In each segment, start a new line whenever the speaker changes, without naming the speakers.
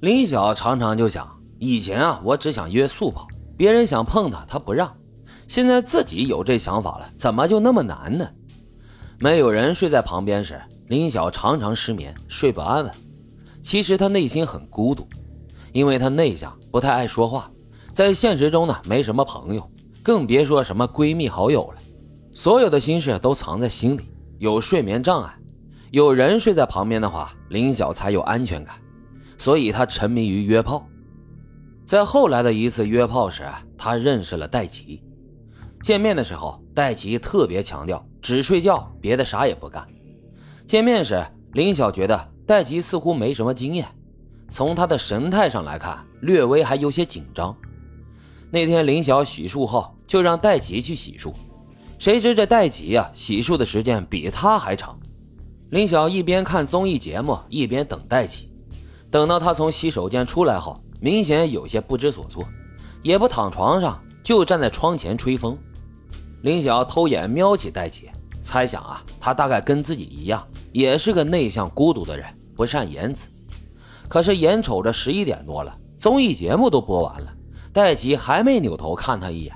林晓常常就想，以前啊，我只想约素跑，别人想碰他，他不让。现在自己有这想法了，怎么就那么难呢？没有人睡在旁边时，林晓常常失眠，睡不安稳。其实他内心很孤独，因为他内向，不太爱说话，在现实中呢，没什么朋友，更别说什么闺蜜好友了。所有的心事都藏在心里，有睡眠障碍。有人睡在旁边的话，林晓才有安全感。所以他沉迷于约炮，在后来的一次约炮时，他认识了戴奇。见面的时候，戴奇特别强调只睡觉，别的啥也不干。见面时，林晓觉得戴奇似乎没什么经验，从他的神态上来看，略微还有些紧张。那天林晓洗漱后，就让戴奇去洗漱，谁知这戴奇呀，洗漱的时间比他还长。林晓一边看综艺节目，一边等戴奇。等到他从洗手间出来后，明显有些不知所措，也不躺床上，就站在窗前吹风。林晓偷眼瞄起戴奇，猜想啊，他大概跟自己一样，也是个内向孤独的人，不善言辞。可是眼瞅着十一点多了，综艺节目都播完了，戴奇还没扭头看他一眼。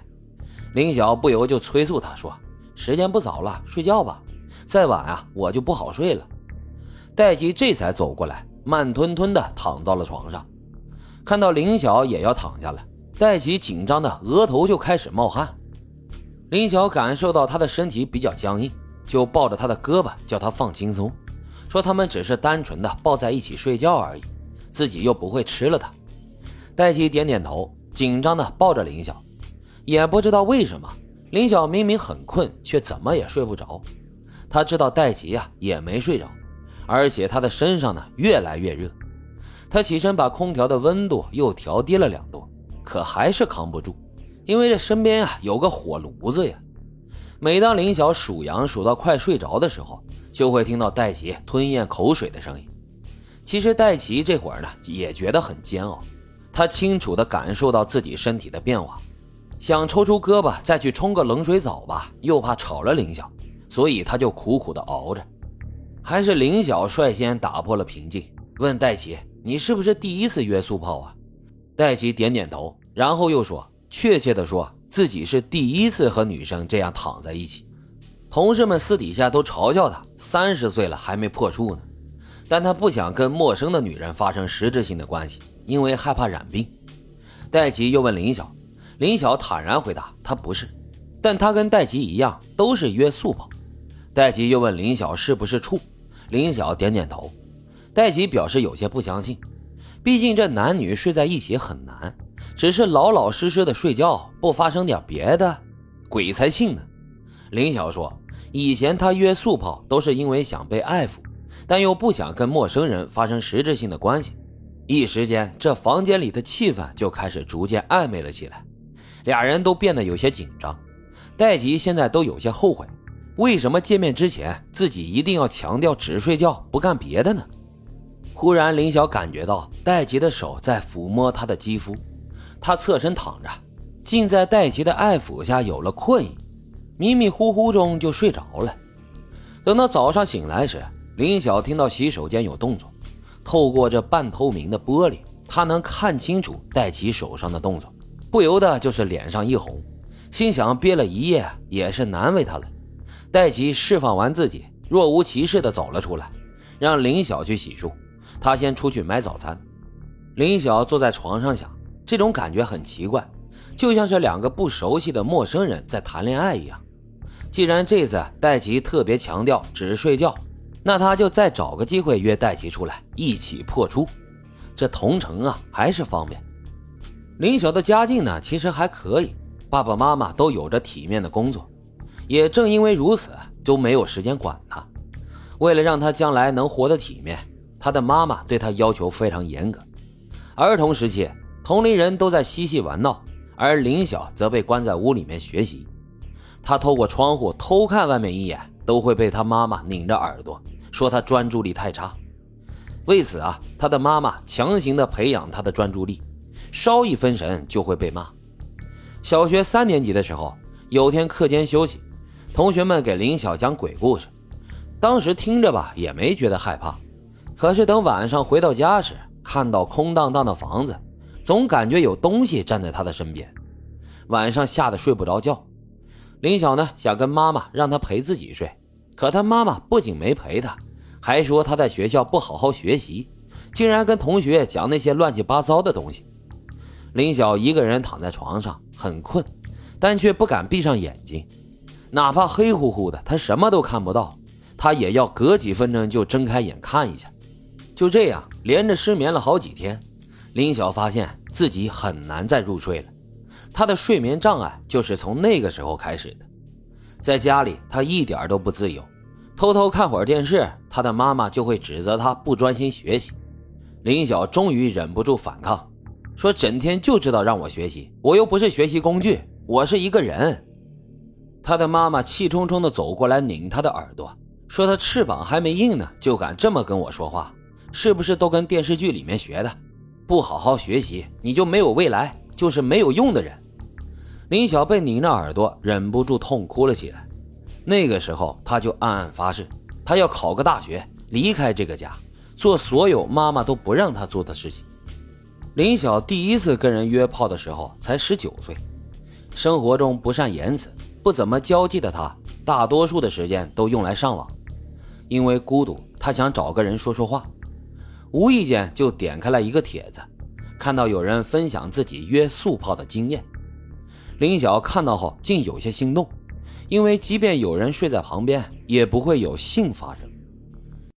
林晓不由就催促他说：“时间不早了，睡觉吧，再晚啊，我就不好睡了。”戴奇这才走过来。慢吞吞地躺到了床上，看到林晓也要躺下了，戴奇紧张的额头就开始冒汗。林晓感受到他的身体比较僵硬，就抱着他的胳膊叫他放轻松，说他们只是单纯的抱在一起睡觉而已，自己又不会吃了他。戴奇点点头，紧张的抱着林晓，也不知道为什么，林晓明明很困，却怎么也睡不着。他知道戴奇呀也没睡着。而且他的身上呢越来越热，他起身把空调的温度又调低了两度，可还是扛不住，因为这身边啊有个火炉子呀。每当林晓数羊数到快睡着的时候，就会听到戴奇吞咽口水的声音。其实戴奇这会儿呢也觉得很煎熬，他清楚地感受到自己身体的变化，想抽出胳膊再去冲个冷水澡吧，又怕吵了林晓，所以他就苦苦地熬着。还是林晓率先打破了平静，问戴奇：“你是不是第一次约素炮啊？”戴奇点点头，然后又说：“确切的说，自己是第一次和女生这样躺在一起。同事们私底下都嘲笑他，三十岁了还没破处呢。但他不想跟陌生的女人发生实质性的关系，因为害怕染病。”戴奇又问林晓，林晓坦然回答：“他不是，但他跟戴奇一样，都是约素炮。”戴奇又问林晓是不是处。林晓点点头，戴奇表示有些不相信，毕竟这男女睡在一起很难，只是老老实实的睡觉，不发生点别的，鬼才信呢。林晓说，以前他约素炮都是因为想被爱抚，但又不想跟陌生人发生实质性的关系，一时间这房间里的气氛就开始逐渐暧昧了起来，俩人都变得有些紧张，戴奇现在都有些后悔。为什么见面之前自己一定要强调只睡觉不干别的呢？忽然，林晓感觉到戴奇的手在抚摸她的肌肤，她侧身躺着，竟在戴奇的爱抚下有了困意，迷迷糊糊中就睡着了。等到早上醒来时，林晓听到洗手间有动作，透过这半透明的玻璃，她能看清楚戴奇手上的动作，不由得就是脸上一红，心想憋了一夜也是难为他了。戴奇释放完自己，若无其事地走了出来，让林晓去洗漱，他先出去买早餐。林晓坐在床上想，这种感觉很奇怪，就像是两个不熟悉的陌生人在谈恋爱一样。既然这次戴奇特别强调只是睡觉，那他就再找个机会约戴奇出来一起破处。这同城啊，还是方便。林晓的家境呢，其实还可以，爸爸妈妈都有着体面的工作。也正因为如此，都没有时间管他。为了让他将来能活得体面，他的妈妈对他要求非常严格。儿童时期，同龄人都在嬉戏玩闹，而林晓则被关在屋里面学习。他透过窗户偷看外面一眼，都会被他妈妈拧着耳朵说他专注力太差。为此啊，他的妈妈强行的培养他的专注力，稍一分神就会被骂。小学三年级的时候，有天课间休息。同学们给林晓讲鬼故事，当时听着吧也没觉得害怕，可是等晚上回到家时，看到空荡荡的房子，总感觉有东西站在他的身边，晚上吓得睡不着觉。林晓呢想跟妈妈让他陪自己睡，可他妈妈不仅没陪他，还说他在学校不好好学习，竟然跟同学讲那些乱七八糟的东西。林晓一个人躺在床上，很困，但却不敢闭上眼睛，哪怕黑乎乎的，他什么都看不到，他也要隔几分钟就睁开眼看一下。就这样连着失眠了好几天，林晓发现自己很难再入睡了。他的睡眠障碍就是从那个时候开始的。在家里，他一点都不自由，偷偷看会儿电视，他的妈妈就会指责他不专心学习。林晓终于忍不住反抗，说：“整天就知道让我学习，我又不是学习工具，我是一个人。”他的妈妈气冲冲地走过来，拧他的耳朵，说：“他翅膀还没硬呢，就敢这么跟我说话，是不是都跟电视剧里面学的？不好好学习，你就没有未来，就是没有用的人。”林晓被拧着耳朵，忍不住痛哭了起来。那个时候，他就暗暗发誓，他要考个大学，离开这个家，做所有妈妈都不让他做的事情。林晓第一次跟人约炮的时候才十九岁，生活中不善言辞、不怎么交际的他，大多数的时间都用来上网。因为孤独，他想找个人说说话，无意间就点开了一个帖子，看到有人分享自己约速炮的经验。林晓看到后，竟有些心动，因为即便有人睡在旁边，也不会有性发生。